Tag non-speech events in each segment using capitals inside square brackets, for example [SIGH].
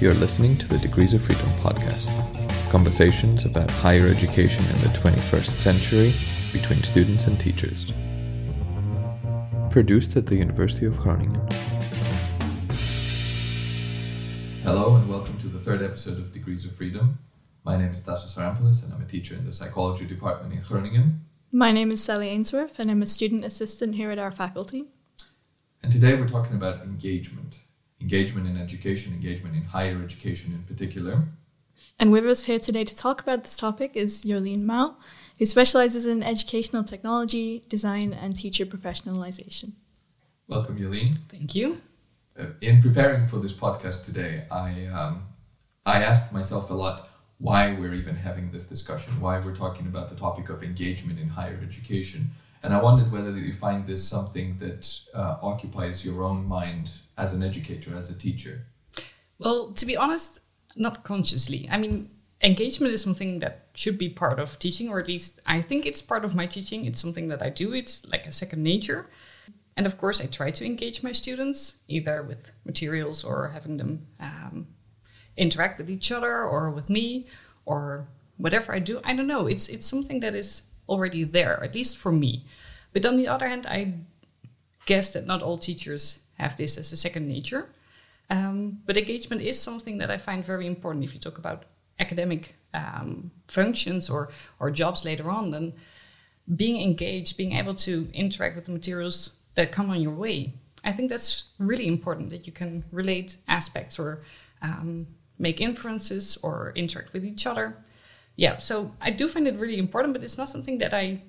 You're listening to the Degrees of Freedom podcast conversations about higher education in the 21st century between students and teachers. Produced at the University of Groningen. Hello and welcome to the third episode of Degrees of Freedom. My name is Tassos Sarampalis and I'm a teacher in the psychology department in Groningen. My name is Sally Ainsworth and I'm a student assistant here at our faculty. And today we're talking about engagement. Engagement in education, engagement in higher education in particular. And with us here today to talk about this topic is Jolien Mouw, who specializes in educational technology, design, and teacher professionalization. Welcome, Jolien. Thank you. Uh, in preparing for this podcast today, I um, I asked myself a lot why we're even having this discussion, why we're talking about the topic of engagement in higher education, and I wondered whether you find this something that uh, occupies your own mind as an educator, as a teacher. Well, to be honest, not consciously. I mean, engagement is something that should be part of teaching, or at least I think it's part of my teaching. It's something that I do, it's like a second nature. And of course, I try to engage my students either with materials or having them um, interact with each other or with me or whatever I do. I don't know. It's it's something that is already there, at least for me. But on the other hand, I guess that not all teachers have this as a second nature. Um, but engagement is something that I find very important if you talk about academic um, functions or, or jobs later on. Then being engaged, being able to interact with the materials that come on your way, I think that's really important that you can relate aspects or um, make inferences or interact with each other. Yeah, so I do find it really important, but it's not something that I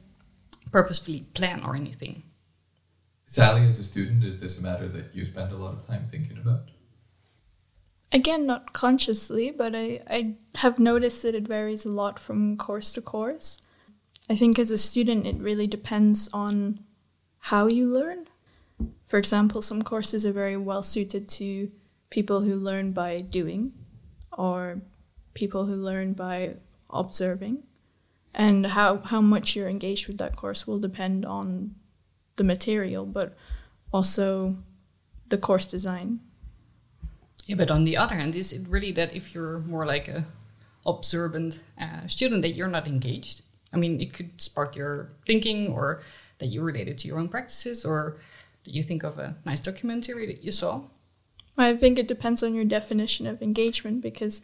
purposefully plan or anything. Sally, as a student, is this a matter that you spend a lot of time thinking about? Again, not consciously, but I, I have noticed that it varies a lot from course to course. I think as a student, it really depends on how you learn. For example, some courses are very well suited to people who learn by doing or people who learn by observing. And how, how much you're engaged with that course will depend on the material, but also the course design. Yeah, but on the other hand, is it really that if you're more like a observant uh, student that you're not engaged? I mean, it could spark your thinking, or that you relate it to your own practices, or that you think of a nice documentary that you saw. I think it depends on your definition of engagement because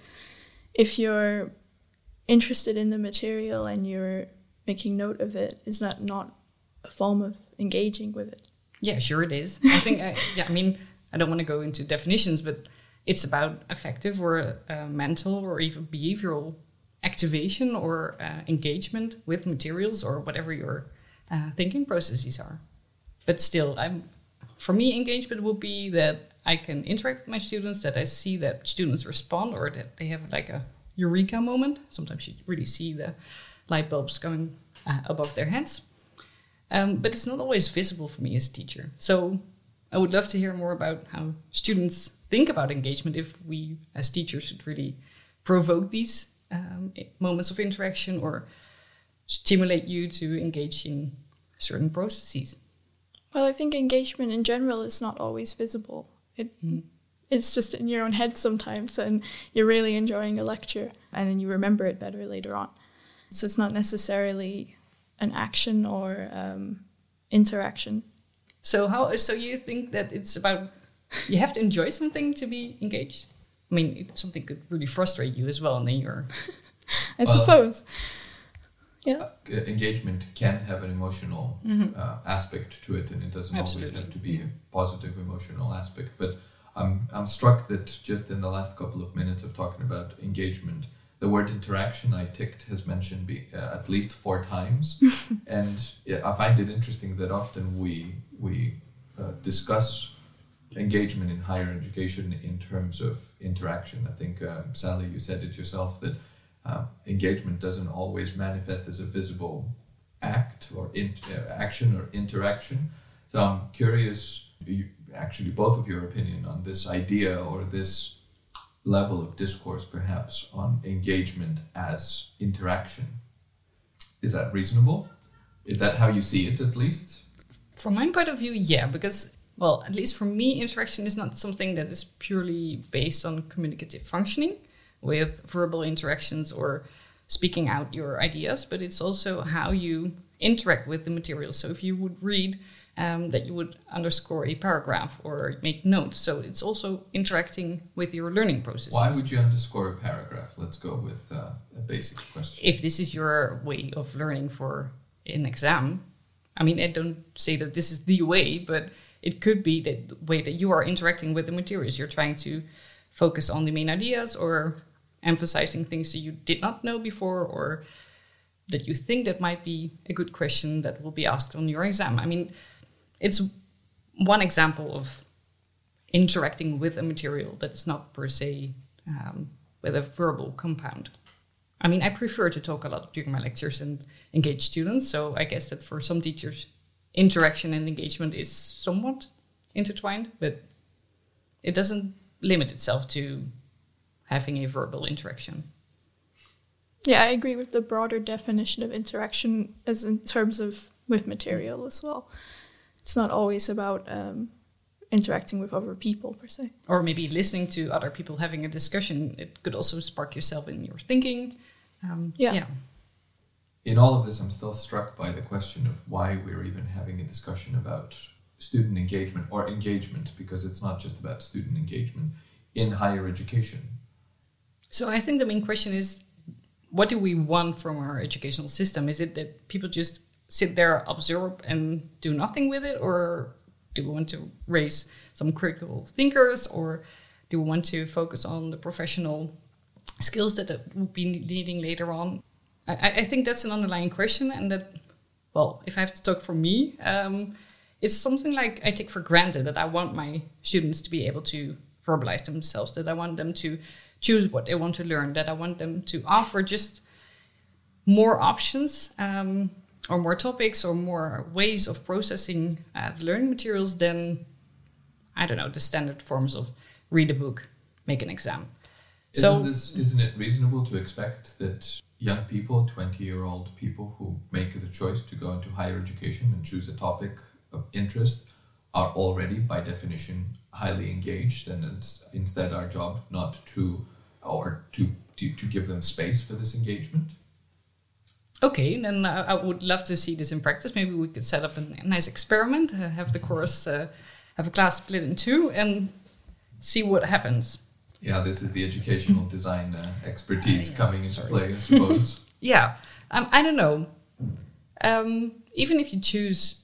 if you're interested in the material and you're making note of it, is that not a form of engaging with it? Yeah, sure it is. [LAUGHS] I think, I, yeah, I mean, I don't want to go into definitions, but it's about affective or uh, mental or even behavioral activation or uh, engagement with materials or whatever your uh, thinking processes are. But still, I'm for me, engagement would be that I can interact with my students, that I see that students respond, or that they have like a eureka moment. Sometimes you really see the light bulbs going uh, above their heads. Um, but it's not always visible for me as a teacher. So I would love to hear more about how students think about engagement if we as teachers should really provoke these um, moments of interaction or stimulate you to engage in certain processes. Well, I think engagement in general is not always visible. It mm. It's just in your own head sometimes, and you're really enjoying a lecture, and then you remember it better later on. So it's not necessarily an action or um, interaction. So how? So you think that it's about you have to enjoy something to be engaged? I mean, something could really frustrate you as well, and then you're. I well, suppose. Yeah. Uh, engagement can have an emotional mm-hmm. uh, aspect to it, and it doesn't Absolutely. always have to be a positive emotional aspect. But I'm I'm struck that just in the last couple of minutes of talking about engagement, the word interaction I ticked has mentioned be, uh, at least four times, [LAUGHS] and yeah, I find it interesting that often we we uh, discuss engagement in higher education in terms of interaction. I think um, Sally, you said it yourself that uh, engagement doesn't always manifest as a visible act or in, uh, action or interaction. So I'm curious, you, actually, both of your opinion on this idea or this level of discourse, perhaps, on engagement as interaction. Is that reasonable? Is that how you see it, at least? From my point of view, yeah, because well, at least for me, interaction is not something that is purely based on communicative functioning with verbal interactions or speaking out your ideas, but it's also how you interact with the material. So if you would read, um, that you would underscore a paragraph or make notes. So it's also interacting with your learning process. Why would you underscore a paragraph? Let's go with uh, a basic question. If this is your way of learning for an exam, I mean, I don't say that this is the way, but it could be the way that you are interacting with the materials. You're trying to focus on the main ideas or emphasizing things that you did not know before or that you think that might be a good question that will be asked on your exam. I mean, it's one example of interacting with a material that's not per se um, with a verbal compound. I mean, I prefer to talk a lot during my lectures and engage students. So I guess that for some teachers, interaction and engagement is somewhat intertwined, but it doesn't limit itself to having a verbal interaction. Yeah, I agree with the broader definition of interaction as in terms of with material as well. It's not always about um, interacting with other people per se. Or maybe listening to other people having a discussion. It could also spark yourself in your thinking. Um, Yeah. yeah. In all of this, I'm still struck by the question of why we're even having a discussion about student engagement or engagement, because it's not just about student engagement in higher education. So I think the main question is what do we want from our educational system? Is it that people just sit there, absorb, and do nothing with it? Or do we want to raise some critical thinkers? Or do we want to focus on the professional skills that it will be needing later on? I, I- I think that's an underlying question, and that, well, if I have to talk for me, um, it's something like I take for granted that I want my students to be able to verbalize themselves, that I want them to choose what they want to learn, that I want them to offer just more options um, or more topics or more ways of processing uh, learning materials than, I don't know, the standard forms of read a book, make an exam. Isn't this isn't it reasonable to expect that young people, twenty year old people who make the choice to go into higher education and choose a topic of interest are already by definition highly engaged and it's instead our job not to or to to, to give them space for this engagement? Okay, then uh, I would love to see this in practice. Maybe we could set up a, a nice experiment, uh, have the course, uh, have a class split in two, and see what happens. Yeah, this is the educational [LAUGHS] design uh, expertise Ah, yeah, coming into sorry. play, I suppose. [LAUGHS] Yeah, um, I don't know. Um, even if you choose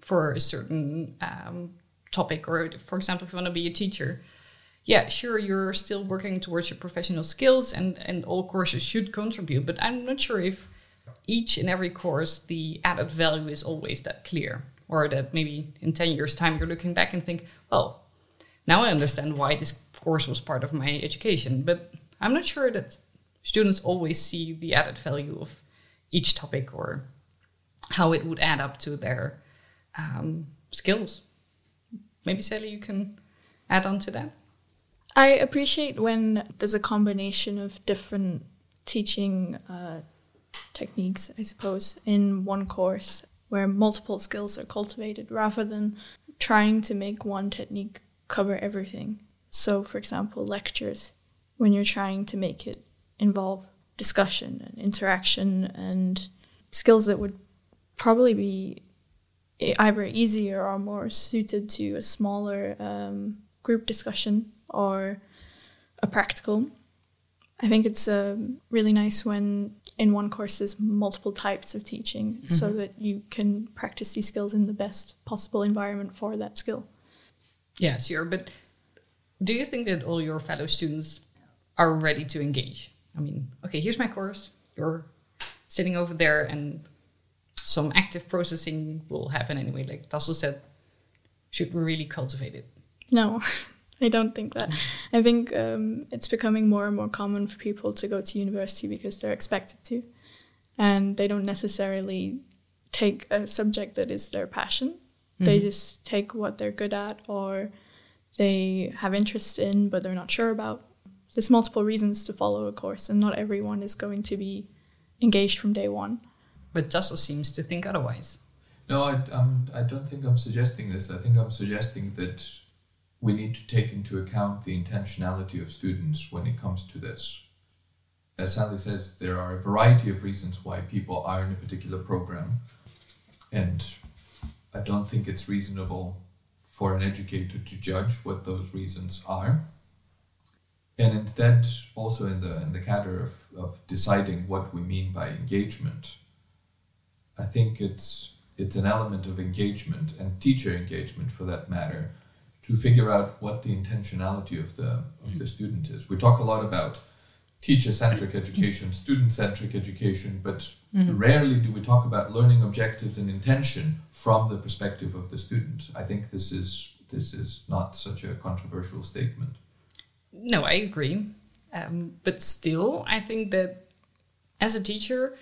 for a certain um, topic, or for example, if you want to be a teacher, yeah, sure, you're still working towards your professional skills, and and all courses should contribute. But I'm not sure if each and every course the added value is always that clear, or that maybe in ten years' time you're looking back and think, well, now I understand why this course was part of my education. But I'm not sure that students always see the added value of each topic or how it would add up to their um, skills. Maybe Sally, you can add on to that. I appreciate when there's a combination of different teaching uh, techniques, I suppose, in one course where multiple skills are cultivated rather than trying to make one technique cover everything. So, for example, lectures, when you're trying to make it involve discussion and interaction and skills that would probably be either easier or more suited to a smaller um, group discussion or a practical. I think it's um, really nice when in one course there's multiple types of teaching so mm-hmm. that you can practice these skills in the best possible environment for that skill. Yeah, sure. But do you think that all your fellow students are ready to engage? I mean, okay, here's my course. You're sitting over there, and some active processing will happen anyway. Like Tassos said, should we really cultivate it? No, [LAUGHS] [LAUGHS] I don't think that. I think um, it's becoming more and more common for people to go to university because they're expected to, and they don't necessarily take a subject that is their passion. They just take what they're good at or they have interest in but they're not sure about. There's multiple reasons to follow a course, and not everyone is going to be engaged from day one. But Tassos seems to think otherwise. No, I, I'm, I don't think I'm suggesting this. I think I'm suggesting that we need to take into account the intentionality of students when it comes to this. As Sally says, there are a variety of reasons why people are in a particular program, and I don't think it's reasonable for an educator to judge what those reasons are. And instead, also in the in the category of, of deciding what we mean by engagement, I think it's it's an element of engagement and teacher engagement for that matter to figure out what the intentionality of the of the student is. We talk a lot about teacher centric education, student centric education, but mm-hmm. rarely do we talk about learning objectives and intention from the perspective of the student. I think this is this is not such a controversial statement. No, I agree. Um, but still, I think that as a teacher,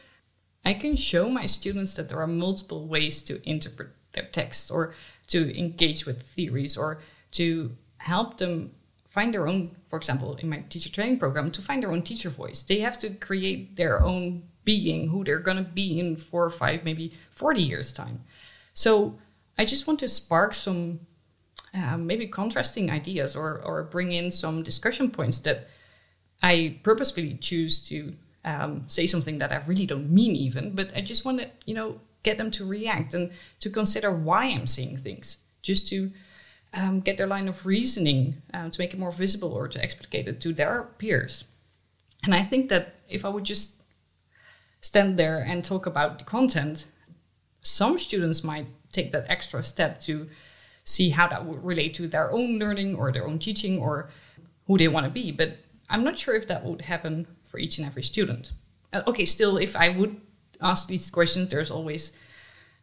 I can show my students that there are multiple ways to interpret their text or to engage with theories or to help them find their own, for example, in my teacher training program, to find their own teacher voice. They have to create their own being, who they're going to be in four or five, maybe 40 years' time. So I just want to spark some um, maybe contrasting ideas or, or bring in some discussion points that I purposefully choose to um, say something that I really don't mean even, but I just want to, you know, get them to react and to consider why I'm saying things, just to um, get their line of reasoning uh, to make it more visible or to explicate it to their peers. And I think that if I would just stand there and talk about the content, some students might take that extra step to see how that would relate to their own learning or their own teaching or who they want to be. But I'm not sure if that would happen for each and every student. Uh, okay, still, if I would ask these questions, there's always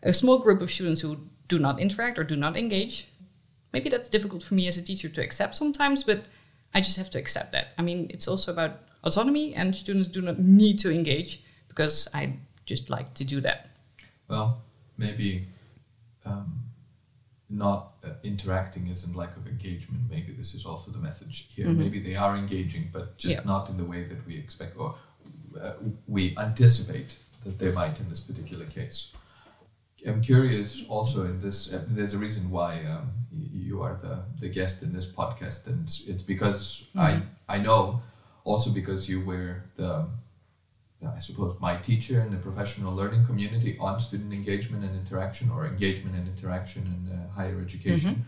a small group of students who do not interact or do not engage. Maybe that's difficult for me as a teacher to accept sometimes, but I just have to accept that. I mean, it's also about autonomy, and students do not need to engage because I just like to do that. Well, maybe um, not uh, interacting isn't lack of engagement. Maybe this is also the message here. Mm-hmm. Maybe they are engaging, but just yeah. not in the way that we expect or uh, we anticipate that they might in this particular case. I'm curious also in this, uh, there's a reason why um, you are the, the guest in this podcast, and it's because mm-hmm. I, I know also because you were the I suppose, my teacher in the professional learning community on student engagement and interaction or engagement and interaction in uh, higher education. Mm-hmm.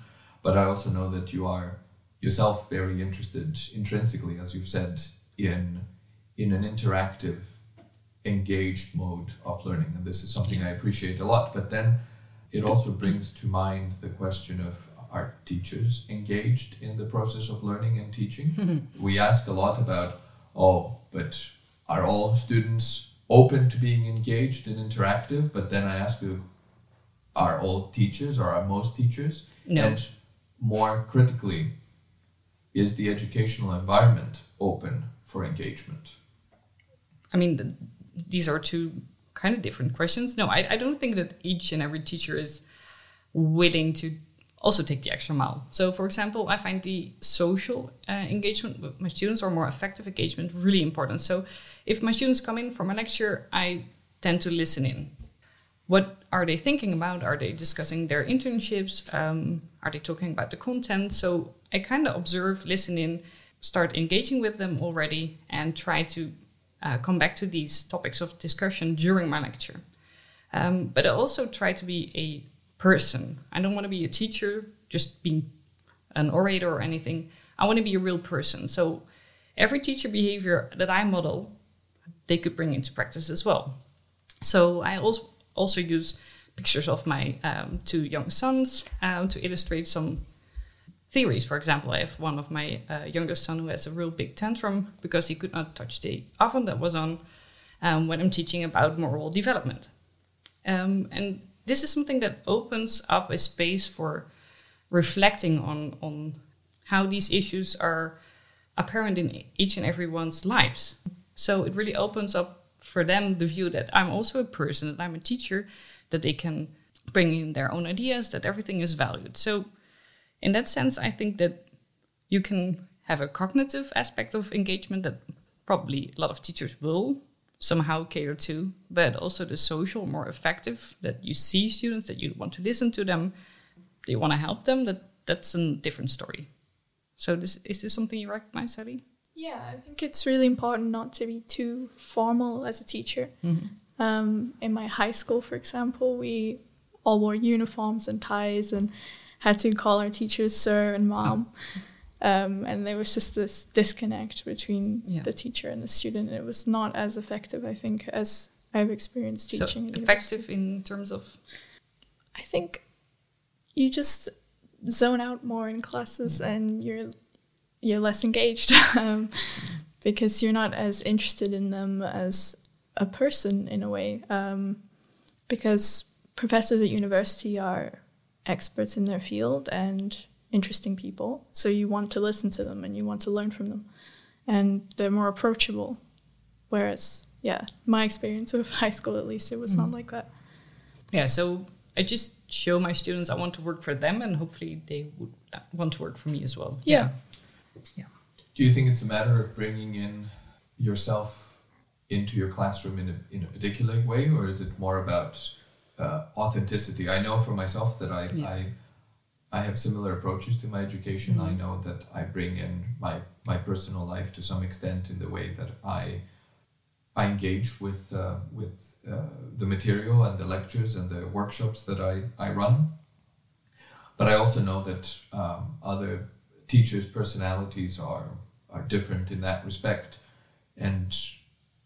But I also know that you are yourself very interested intrinsically, as you've said, in in an interactive, engaged mode of learning. And this is something I appreciate a lot. But then it also brings to mind the question of are teachers engaged in the process of learning and teaching? [LAUGHS] We ask a lot about, oh, but are all students open to being engaged and interactive? But then I ask you, are all teachers or are most teachers? No. And more critically, is the educational environment open for engagement? I mean, the, these are two kind of different questions. No, I, I don't think that each and every teacher is willing to also take the extra mile. So, for example, I find the social uh, engagement with my students or more affective engagement really important. So, if my students come in for my lecture, I tend to listen in. What are they thinking about? Are they discussing their internships? Um, are they talking about the content? So, I kind of observe, listen in, start engaging with them already, and try to uh, come back to these topics of discussion during my lecture. Um, but I also try to be a person. I don't want to be a teacher, just being an orator or anything. I want to be a real person. So every teacher behavior that I model, they could bring into practice as well. So I also also use pictures of my um, two young sons um, to illustrate some theories. For example, I have one of my uh, youngest son who has a real big tantrum because he could not touch the oven that was on um, when I'm teaching about moral development. Um, and this is something that opens up a space for reflecting on on how these issues are apparent in each and everyone's lives. So it really opens up for them the view that I'm also a person, that I'm a teacher, that they can bring in their own ideas, that everything is valued. So in that sense, I think that you can have a cognitive aspect of engagement that probably a lot of teachers will somehow cater to, but also the social, more affective, that you see students, that you want to listen to them, that you want to help them, that that's a different story. So this is this something you recognize, Sally? Yeah, I think it's really important not to be too formal as a teacher. Um, in my high school, for example, we all wore uniforms and ties and had to call our teachers sir and mom. Um, and there was just this disconnect between Yeah. the teacher and the student. It was not as effective, I think, as I've experienced teaching. at effective in terms of I think you just zone out more in classes and you're you're less engaged [LAUGHS] um, because you're not as interested in them as a person in a way. Um, because professors at university are experts in their field and interesting people, so you want to listen to them and you want to learn from them, and they're more approachable. Whereas, yeah, my experience of [LAUGHS] high school at least, it was not mm-hmm. like that. yeah. So I just show my students I want to work for them, and hopefully they would want to work for me as well. Yeah. Yeah. Do you think it's a matter of bringing in yourself into your classroom in a, in a particular way, or is it more about uh, authenticity? I know for myself that I, Yeah. I I have similar approaches to my education. I know that I bring in my my personal life to some extent in the way that I I engage with uh, with uh, the material and the lectures and the workshops that I, I run. But I also know that um, other teachers' personalities are are different in that respect, and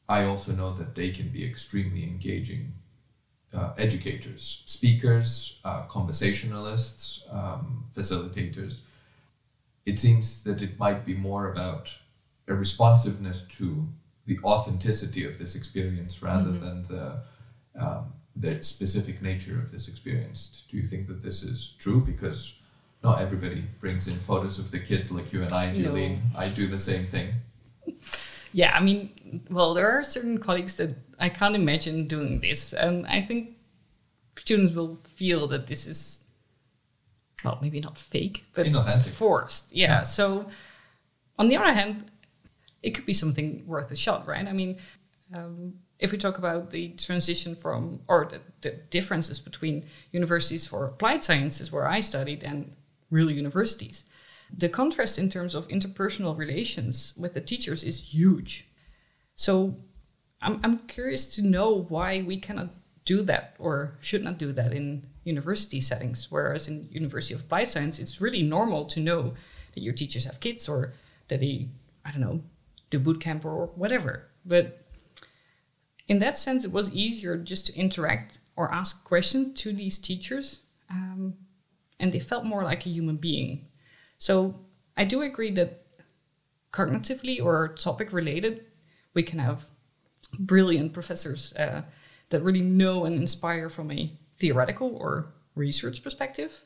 I also know that they can be extremely engaging uh, educators, speakers, uh, conversationalists, um, facilitators. It seems that it might be more about a responsiveness to the authenticity of this experience rather than the um, the specific nature of this experience. Do you think that this is true? Because not everybody brings in photos of the kids like you and I, Julie. I do the same thing. [LAUGHS] Yeah, I mean, well, there are certain colleagues that I can't imagine doing this, and I think students will feel that this is, well, maybe not fake, but Inauthentic. forced. Yeah. So, on the other hand, it could be something worth a shot, right? I mean, um, if we talk about the transition from or the, the differences between universities for applied sciences, where I studied, and real universities, the contrast in terms of interpersonal relations with the teachers is huge. So I'm, I'm curious to know why we cannot do that or should not do that in university settings, whereas in University of Applied Science, it's really normal to know that your teachers have kids or that they, I don't know, do boot camp or whatever. But in that sense, it was easier just to interact or ask questions to these teachers, um, and they felt more like a human being. So I do agree that cognitively or topic related, we can have brilliant professors uh, that really know and inspire from a theoretical or research perspective.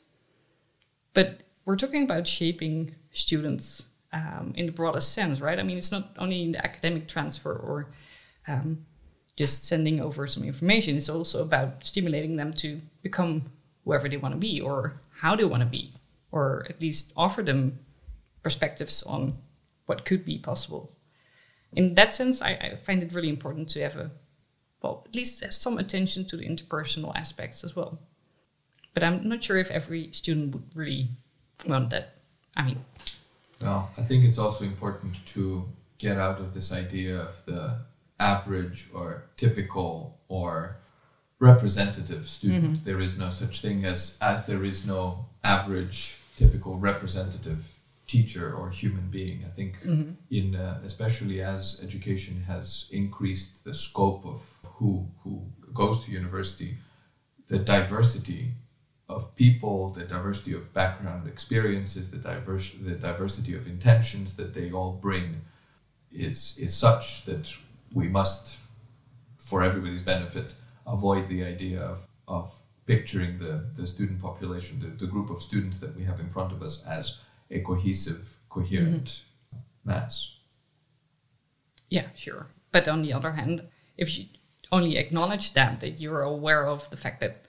But we're talking about shaping students um, in the broadest sense, right? I mean, it's not only in the academic transfer or um, just sending over some information. It's also about stimulating them to become whoever they want to be or how they want to be, or at least offer them perspectives on what could be possible. In that sense, I, I find it really important to have a, well, at least some attention to the interpersonal aspects as well. But I'm not sure if every student would really want that. I mean, Well, I think it's also important to get out of this idea of the average or typical or representative student. Mm-hmm. There is no such thing as as there is no average typical representative teacher or human being. I think in uh, especially as education has increased the scope of who who goes to university, the diversity of people, the diversity of background experiences, the diverse the diversity of intentions that they all bring is is such that we must, for everybody's benefit, avoid the idea of, of picturing the, the student population, the, the group of students that we have in front of us as a cohesive, coherent mass. Yeah, sure. But on the other hand, if you only acknowledge that, that you're aware of the fact that,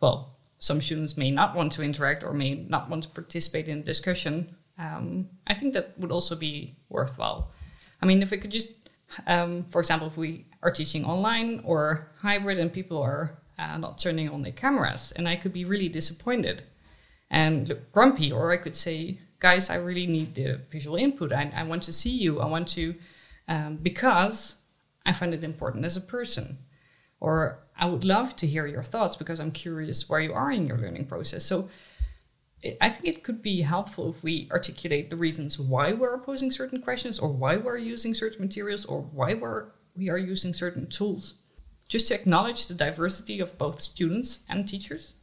well, some students may not want to interact or may not want to participate in discussion, um, I think that would also be worthwhile. I mean, if we could just, um, for example, if we are teaching online or hybrid and people are uh, not turning on their cameras. And I could be really disappointed and look grumpy, or I could say, guys, I really need the visual input. I, I want to see you. I want to, um, because I find it important as a person. Or I would love to hear your thoughts because I'm curious where you are in your learning process. So I think it could be helpful if we articulate the reasons why we're posing certain questions or why we're using certain materials or why we're, we are using certain tools. Just to acknowledge the diversity of both students and teachers.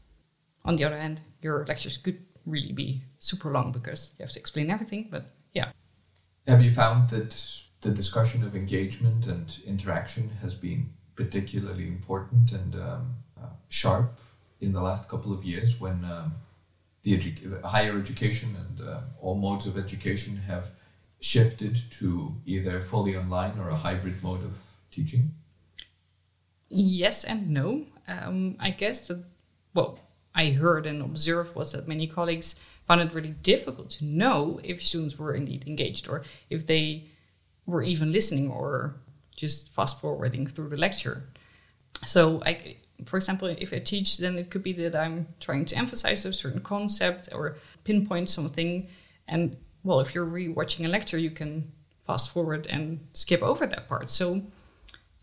On the other hand, your lectures could really be super long because you have to explain everything, but yeah. Have you found that the discussion of engagement and interaction has been particularly important and um, uh, sharp in the last couple of years when um, the, edu- the, higher education and uh, all modes of education have shifted to either fully online or a hybrid mode of teaching? Yes and no. Um, I guess that, well, I heard and observed was that many colleagues found it really difficult to know if students were indeed engaged or if they were even listening or just fast forwarding through the lecture. So, I, for example, if I teach, then it could be that I'm trying to emphasize a certain concept or pinpoint something. And well, if you're rewatching a lecture, you can fast forward and skip over that part. So,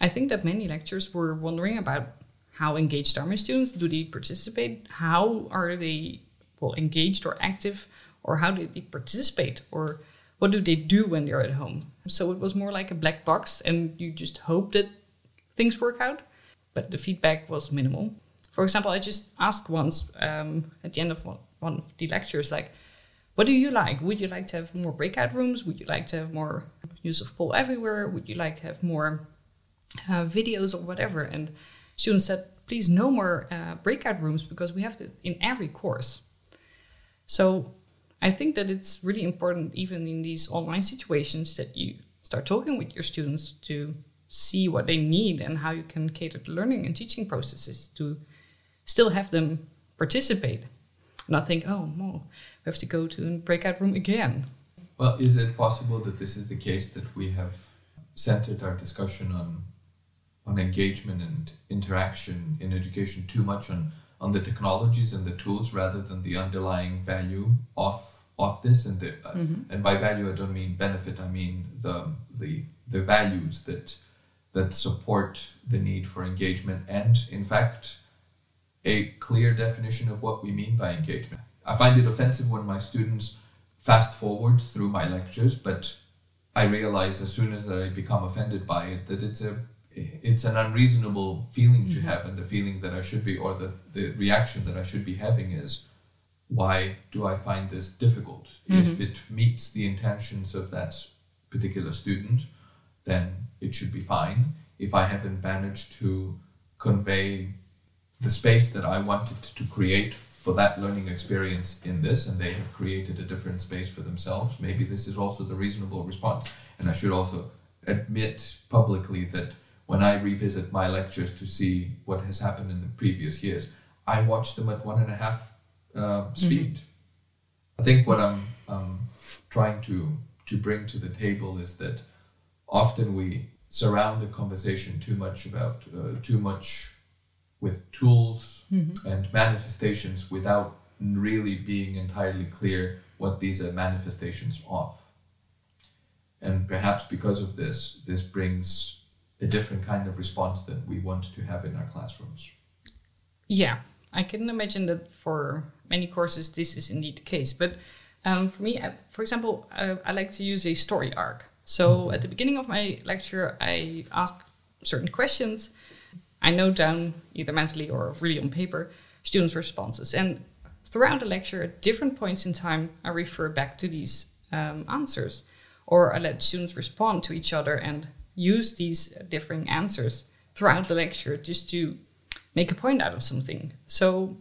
I think that many lecturers were wondering about how engaged are my students? Do they participate? How are they well engaged or active? Or how do they participate? Or what do they do when they're at home? So it was more like a black box, and you just hope that things work out. But the feedback was minimal. For example, I just asked once um, at the end of one, of the lectures, like, what do you like? Would you like to have more breakout rooms? Would you like to have more use of poll everywhere? Would you like to have more uh, videos or whatever? And students said, please no more uh, breakout rooms because we have it in every course. So I think that it's really important, even in these online situations, that you start talking with your students to see what they need and how you can cater the learning and teaching processes to still have them participate. Not think, oh, no, we have to go to a breakout room again. Well, is it possible that this is the case that we have centered our discussion on on engagement and interaction in education too much on on the technologies and the tools rather than the underlying value of of this and the uh, mm-hmm. and by value I don't mean benefit I mean the the the values that that support the need for engagement and in fact a clear definition of what we mean by engagement. I find it offensive when my students fast forward through my lectures but I realize as soon as I become offended by it that it's a it's an unreasonable feeling to mm-hmm. have and the feeling that i should be or the, the reaction that i should be having is why do i find this difficult mm-hmm. if it meets the intentions of that particular student then it should be fine if i haven't managed to convey the space that i wanted to create for that learning experience in this and they have created a different space for themselves maybe this is also the reasonable response and i should also admit publicly that when I revisit my lectures to see what has happened in the previous years, I watch them at one and a half uh, speed. Mm-hmm. I think what I'm um, trying to to bring to the table is that often we surround the conversation too much about uh, too much with tools mm-hmm. and manifestations without really being entirely clear what these are manifestations of. And perhaps because of this, this brings a different kind of response that we want to have in our classrooms. Yeah, I can imagine that for many courses this is indeed the case. But um, for me, I, for example, I, I, like to use a story arc. So at the beginning of my lecture, I ask certain questions. I note down either mentally or really on paper students' responses. And throughout the lecture, at different points in time, I refer back to these um, answers. Or I let students respond to each other and use these differing answers throughout the lecture just to make a point out of something. So,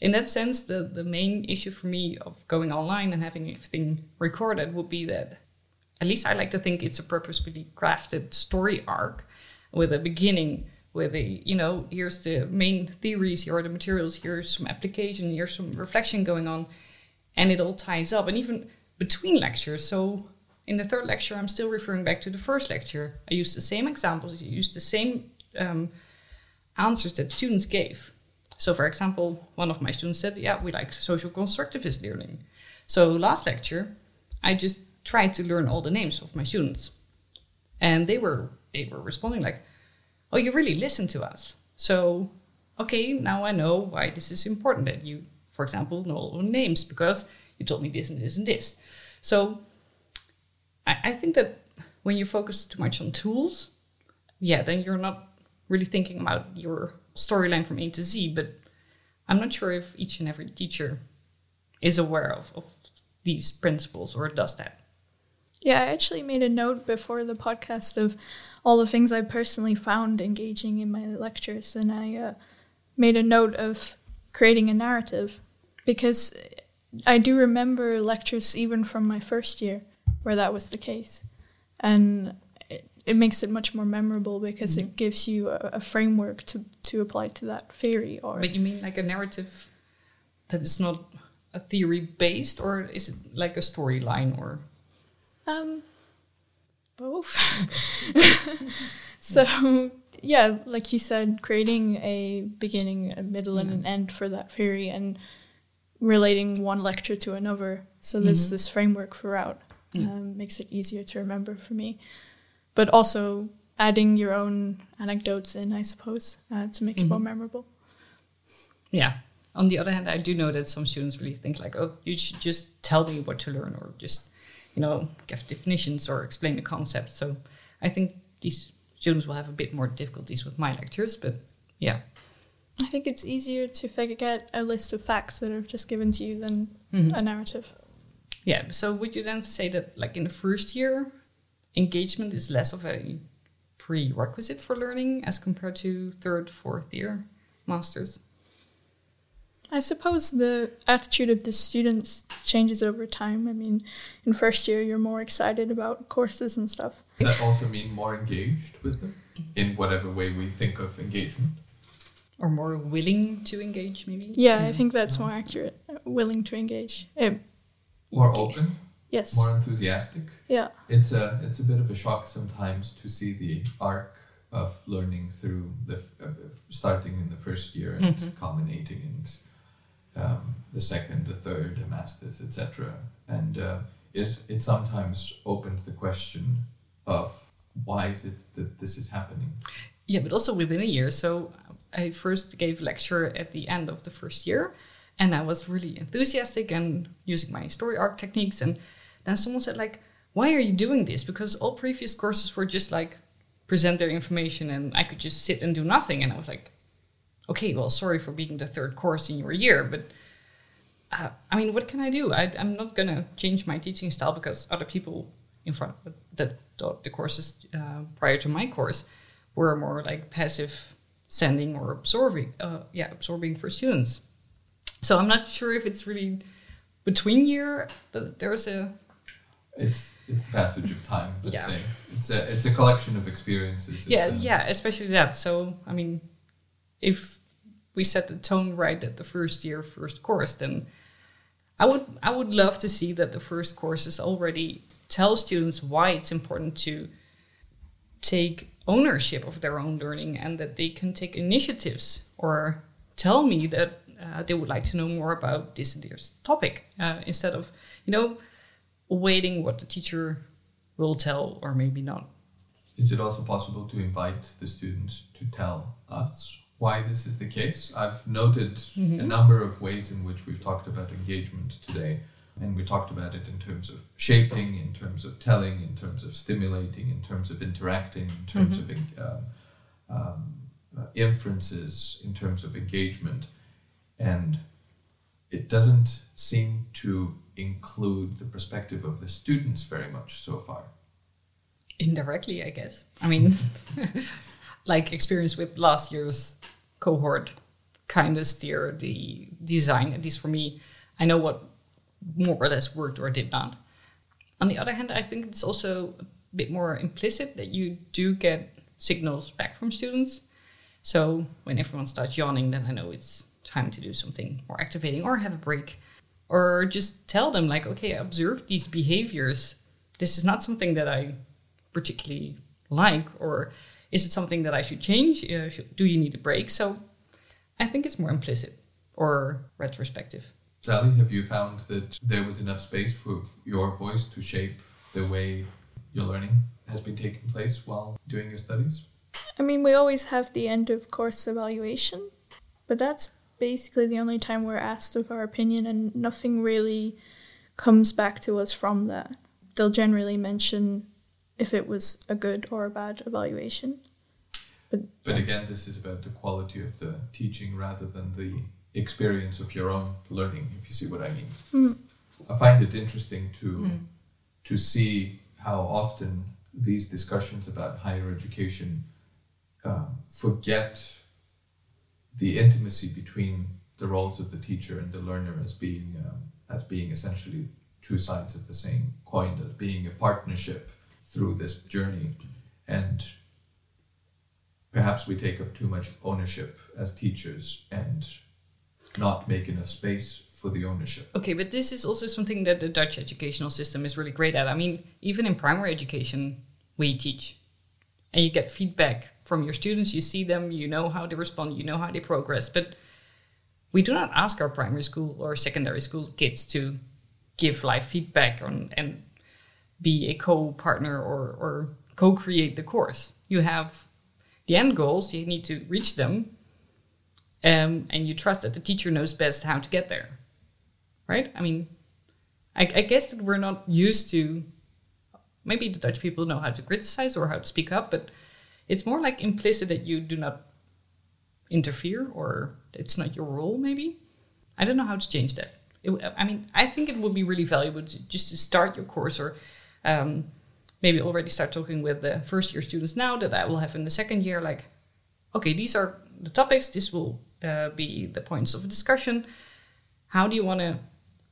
in that sense, the, the main issue for me of going online and having everything recorded would be that at least I like to think it's a purposefully crafted story arc with a beginning with a you know here's the main theories here are the materials here's some application here's some reflection going on and it all ties up and even between lectures so in the third lecture, I'm still referring back to the first lecture. I use the same examples, I use the same um, answers that students gave. So, for example, one of my students said, Yeah, we like social constructivist learning. So, last lecture, I just tried to learn all the names of my students. And they were they were responding like, Oh, you really listen to us. So, okay, now I know why this is important that you, for example, know all the names because you told me this and this and this. So, I, I think that when you focus too much on tools, yeah, then you're not really thinking about your storyline from A to Z. But I'm not sure if each and every teacher is aware of, of these principles or does that. Yeah, I actually made a note before the podcast of all the things I personally found engaging in my lectures, and I uh, made a note of creating a narrative because I do remember lectures even from my first year where that was the case. And it, it makes it much more memorable because mm-hmm. it gives you a, a, framework to, to apply to that theory. Or But you mean like a narrative that is not a theory based, or is it like a storyline or? Um, both. [LAUGHS] so yeah, like you said, creating a beginning, a middle, and an end for that theory, and relating one lecture to another. So there's mm-hmm. this framework throughout mm. um, makes it easier to remember for me. But also adding your own anecdotes in, I suppose, uh, to make mm-hmm. it more mm-hmm. memorable. Yeah. On the other hand, I do know that some students really think like, oh, you should just tell me what to learn or just, you know, give definitions or explain the concept. So I think these students will have a bit more difficulties with my lectures, but yeah. I think it's easier to figure get a list of facts that are just given to you than mm-hmm. a narrative. Yeah. So would you then say that, like in the first year, engagement is less of a prerequisite for learning as compared to third, fourth year masters? I suppose the attitude of the students changes over time. I mean, in first year, you're more excited about courses and stuff. Does that also mean more engaged with them in whatever way we think of engagement? Or more willing to engage, maybe? Yeah, I mm-hmm. think that's more accurate. Willing to engage. It, more open? Yes. More enthusiastic? Yeah. It's a it's a bit of a shock sometimes to see the arc of learning through the uh, starting in the first year and mm-hmm. culminating in um, the second the third the masters etc and uh, it it sometimes opens the question of why is it that this is happening? Yeah but also within a year. So i first gave lecture at the end of the first year and I was really enthusiastic and using my story arc techniques. And then someone said, like, why are you doing this? Because all previous courses were just like present their information and I could just sit and do nothing. And I was like, okay, well, sorry for being the third course in your year, but uh, I mean, what can I do? I, am not going to change my teaching style because other people in front of the, the, the courses uh, prior to my course were more like passive sending or absorbing, uh, yeah, absorbing for students. So I'm not sure if it's really between year that there's a. It's it's the passage of time. Let's yeah. say it's a it's a collection of experiences. It's yeah, yeah, especially that. So I mean, if we set the tone right at the first year, first course, then I would I would love to see that the first courses already tell students why it's important to take ownership of their own learning and that they can take initiatives or tell me that uh, they would like to know more about this and this topic uh, instead of you know waiting what the teacher will tell or maybe not. Is it also possible to invite the students to tell us why this is the case? I've noted mm-hmm. a number of ways in which we've talked about engagement today. And we talked about it in terms of shaping, in terms of telling, in terms of stimulating, in terms of interacting, in terms mm-hmm. of um, um, uh, inferences, in terms of engagement and it doesn't seem to include the perspective of the students very much so far. Indirectly, I guess. I mean, [LAUGHS] like experience with last year's cohort kind of steer the design, at least for me. I know what more or less worked or did not. On the other hand, I think it's also a bit more implicit that you do get signals back from students. So when everyone starts yawning, then I know it's time to do something more activating or have a break or just tell them like okay observe these behaviors this is not something that I particularly like, or is it something that I should change? Uh, should, do you need a break? So I think it's more implicit or retrospective. Sally, have you found that there was enough space for your voice to shape the way your learning has been taking place while doing your studies? I mean, we always have the end of course evaluation, but that's basically the only time we're asked of our opinion, and nothing really comes back to us from that. They'll generally mention if it was a good or a bad evaluation. But, but again, this is about the quality of the teaching rather than the experience of your own learning, if you see what I mean. Mm. I find it interesting to Mm. to see how often these discussions about higher education um, forget the intimacy between the roles of the teacher and the learner as being um, as being essentially two sides of the same coin, as being a partnership through this journey, and perhaps we take up too much ownership as teachers and not make enough space for the ownership. Okay, but this is also something that the Dutch educational system is really great at. I mean, even in primary education, we teach and you get feedback from your students. You see them, you know how they respond, you know how they progress. But we do not ask our primary school or secondary school kids to give live feedback on and be a co-partner or, or co-create the course. You have the end goals, you need to reach them, um, and you trust that the teacher knows best how to get there. Right? I mean, I, I guess that we're not used to. Maybe the Dutch people know how to criticize or how to speak up, but it's more like implicit that you do not interfere or it's not your role. Maybe I don't know how to change that. It, I mean, I think it would be really valuable to, just to start your course or um, maybe already start talking with the first year students now that I will have in the second year. Like, okay, these are the topics. This will uh, be the points of discussion. How do you want to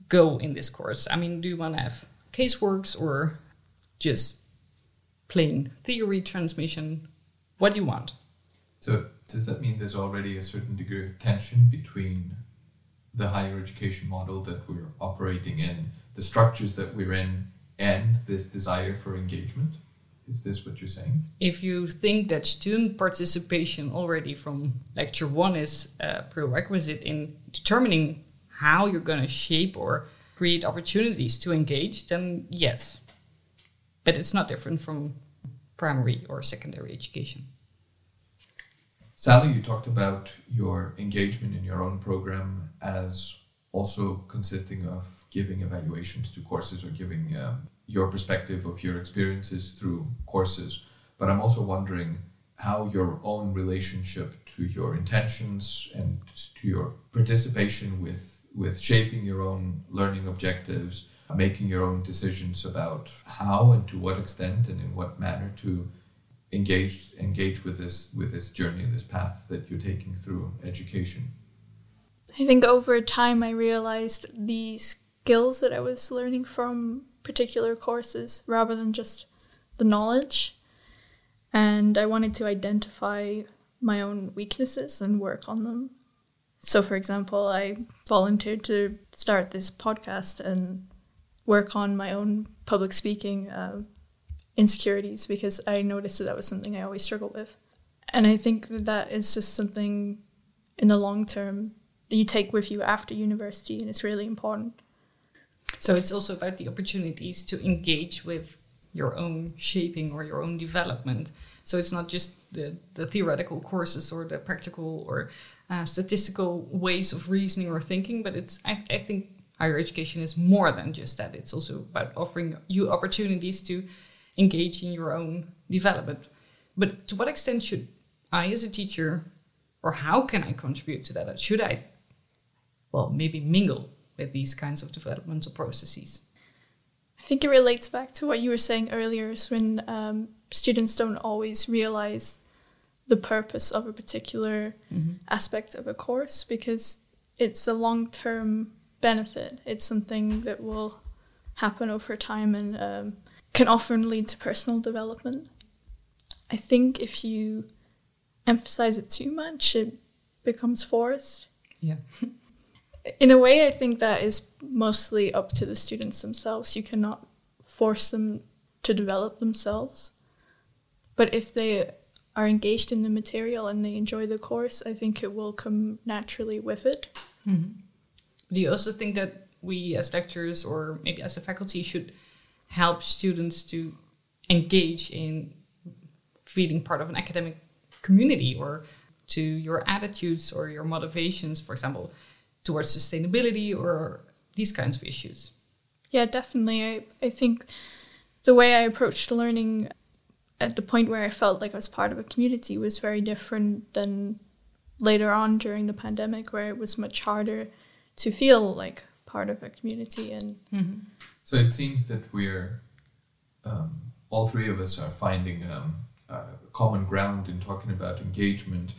go in this course? I mean, do you want to have caseworks or just plain theory transmission? What do you want? So does that mean there's already a certain degree of tension between the higher education model that we're operating in, the structures that we're in, and this desire for engagement? Is this what you're saying? If you think that student participation already from lecture one is a prerequisite in determining how you're going to shape or create opportunities to engage, then yes. But it's not different from primary or secondary education. Sally, you talked about your engagement in your own program as also consisting of giving evaluations to courses or giving um, your perspective of your experiences through courses. But I'm also wondering how your own relationship to your intentions and to your participation with with shaping your own learning objectives, making your own decisions about how and to what extent and in what manner to engage engage with this with this journey, and this path that you're taking through education. I think over time I realized the skills that I was learning from particular courses rather than just the knowledge. And I wanted to identify my own weaknesses and work on them. So, for example, I volunteered to start this podcast and work on my own public speaking uh, insecurities because I noticed that that was something I always struggled with. And I think that that is just something in the long term that you take with you after university, and it's really important. So it's also about the opportunities to engage with your own shaping or your own development. So it's not just the, the theoretical courses or the practical or uh, statistical ways of reasoning or thinking, but it's I, I think higher education is more than just that. It's also about offering you opportunities to engage in your own development. But to what extent should I, as a teacher, or how can I contribute to that? Should I, well, maybe mingle with these kinds of developmental processes? I think it relates back to what you were saying earlier, is when um, students don't always realize the purpose of a particular Mm-hmm. aspect of a course because it's a long term benefit. It's something that will happen over time and um, can often lead to personal development. I think if you emphasize it too much, it becomes forced. Yeah. In a way, I think that is mostly up to the students themselves. You cannot force them to develop themselves. But if they are engaged in the material and they enjoy the course, I think it will come naturally with it. Mm-hmm. Do you also think that we as lecturers or maybe as a faculty should help students to engage in feeling part of an academic community or to your attitudes or your motivations, for example, towards sustainability or these kinds of issues? Yeah, definitely. I, I think the way I approached learning at the point where I felt like I was part of a community was very different than later on during the pandemic, where it was much harder to feel like part of a community. And mm-hmm. So it seems that we're um, all three of us are finding um, common ground in talking about engagement,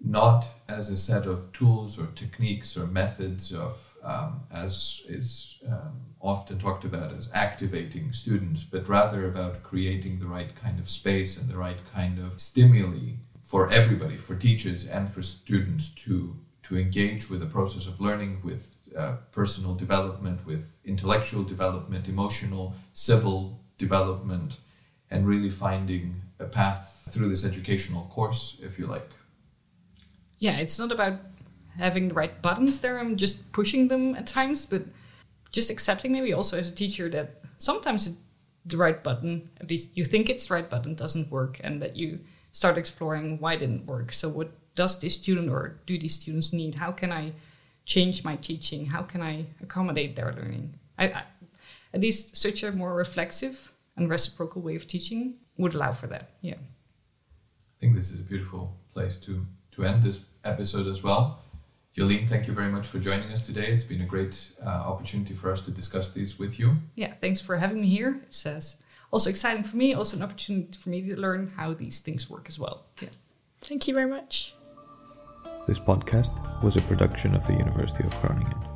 not as a set of tools or techniques or methods of um, as is um, often talked about as activating students, but rather about creating the right kind of space and the right kind of stimuli for everybody, for teachers and for students to to engage with the process of learning, with uh, personal development, with intellectual development, emotional, civil development, and really finding a path through this educational course, if you like. Yeah, it's not about having the right buttons there and just pushing them at times, but just accepting maybe also as a teacher that sometimes the right button, at least you think it's the right button, doesn't work, and that you start exploring why it didn't work. So what does this student or do these students need? How can I change my teaching? How can I accommodate their learning? I, I, at least such a more reflexive and reciprocal way of teaching would allow for that. Yeah. I think this is a beautiful place to to end this episode as well. Jolien, thank you very much for joining us today. It's been a great uh, opportunity for us to discuss these with you. Yeah, thanks for having me here. It's uh, also exciting for me, also an opportunity for me to learn how these things work as well. Yeah. Thank you very much. This podcast was a production of the University of Groningen.